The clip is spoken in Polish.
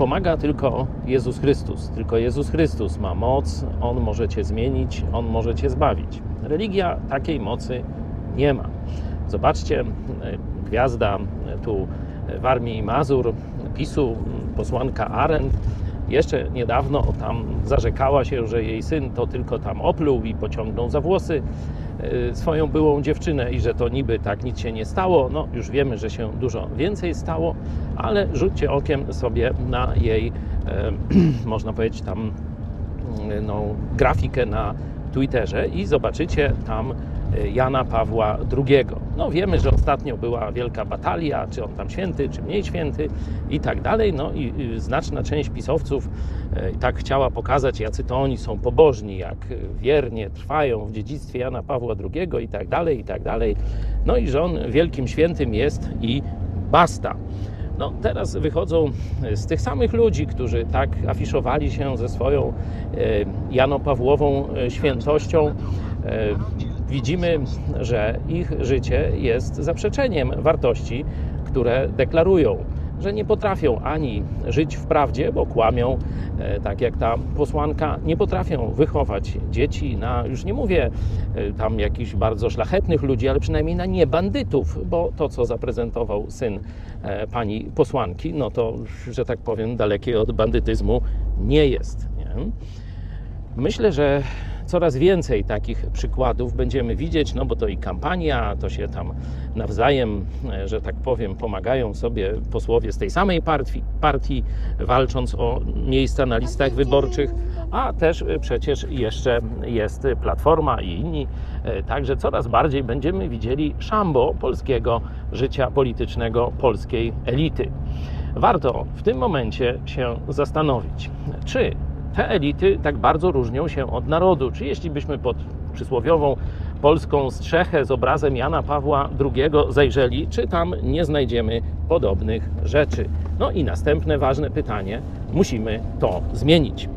pomaga tylko Jezus Chrystus. Tylko Jezus Chrystus ma moc, On może Cię zmienić, On może Cię zbawić. Religia takiej mocy nie ma. Zobaczcie, gwiazda tu w Armii Mazur, PiSu, posłanka Arendt, jeszcze niedawno tam zarzekała się, że jej syn to tylko tam opluł i pociągnął za włosy e, swoją byłą dziewczynę i że to niby tak nic się nie stało. No już wiemy, że się dużo więcej stało, ale rzućcie okiem sobie na jej, e, można powiedzieć tam, no, grafikę na Twitterze i zobaczycie tam Jana Pawła II. No wiemy, że ostatnio była wielka batalia, czy on tam święty, czy mniej święty i tak dalej. No i znaczna część pisowców e, tak chciała pokazać, jacy to oni są pobożni, jak wiernie trwają w dziedzictwie Jana Pawła II i tak dalej, i tak dalej. No i że on wielkim świętym jest i basta. No, teraz wychodzą z tych samych ludzi, którzy tak afiszowali się ze swoją Janopawłową świętością. Widzimy, że ich życie jest zaprzeczeniem wartości, które deklarują że nie potrafią ani żyć w prawdzie, bo kłamią, e, tak jak ta posłanka, nie potrafią wychować dzieci na, już nie mówię e, tam jakichś bardzo szlachetnych ludzi, ale przynajmniej na nie bandytów, bo to, co zaprezentował syn e, pani posłanki, no to, że tak powiem, dalekie od bandytyzmu nie jest. Nie? Myślę, że coraz więcej takich przykładów będziemy widzieć, no bo to i kampania, to się tam nawzajem, e, że tak powiem, pomagają sobie posłowie z tej samej partii, partii walcząc o miejsca na listach wyborczych, a też e, przecież jeszcze jest Platforma i inni. E, także coraz bardziej będziemy widzieli szambo polskiego życia politycznego, polskiej elity. Warto w tym momencie się zastanowić, czy te elity tak bardzo różnią się od narodu. Czy jeśli byśmy pod przysłowiową polską strzechę z obrazem Jana Pawła II zajrzeli, czy tam nie znajdziemy podobnych rzeczy? No i następne ważne pytanie: musimy to zmienić.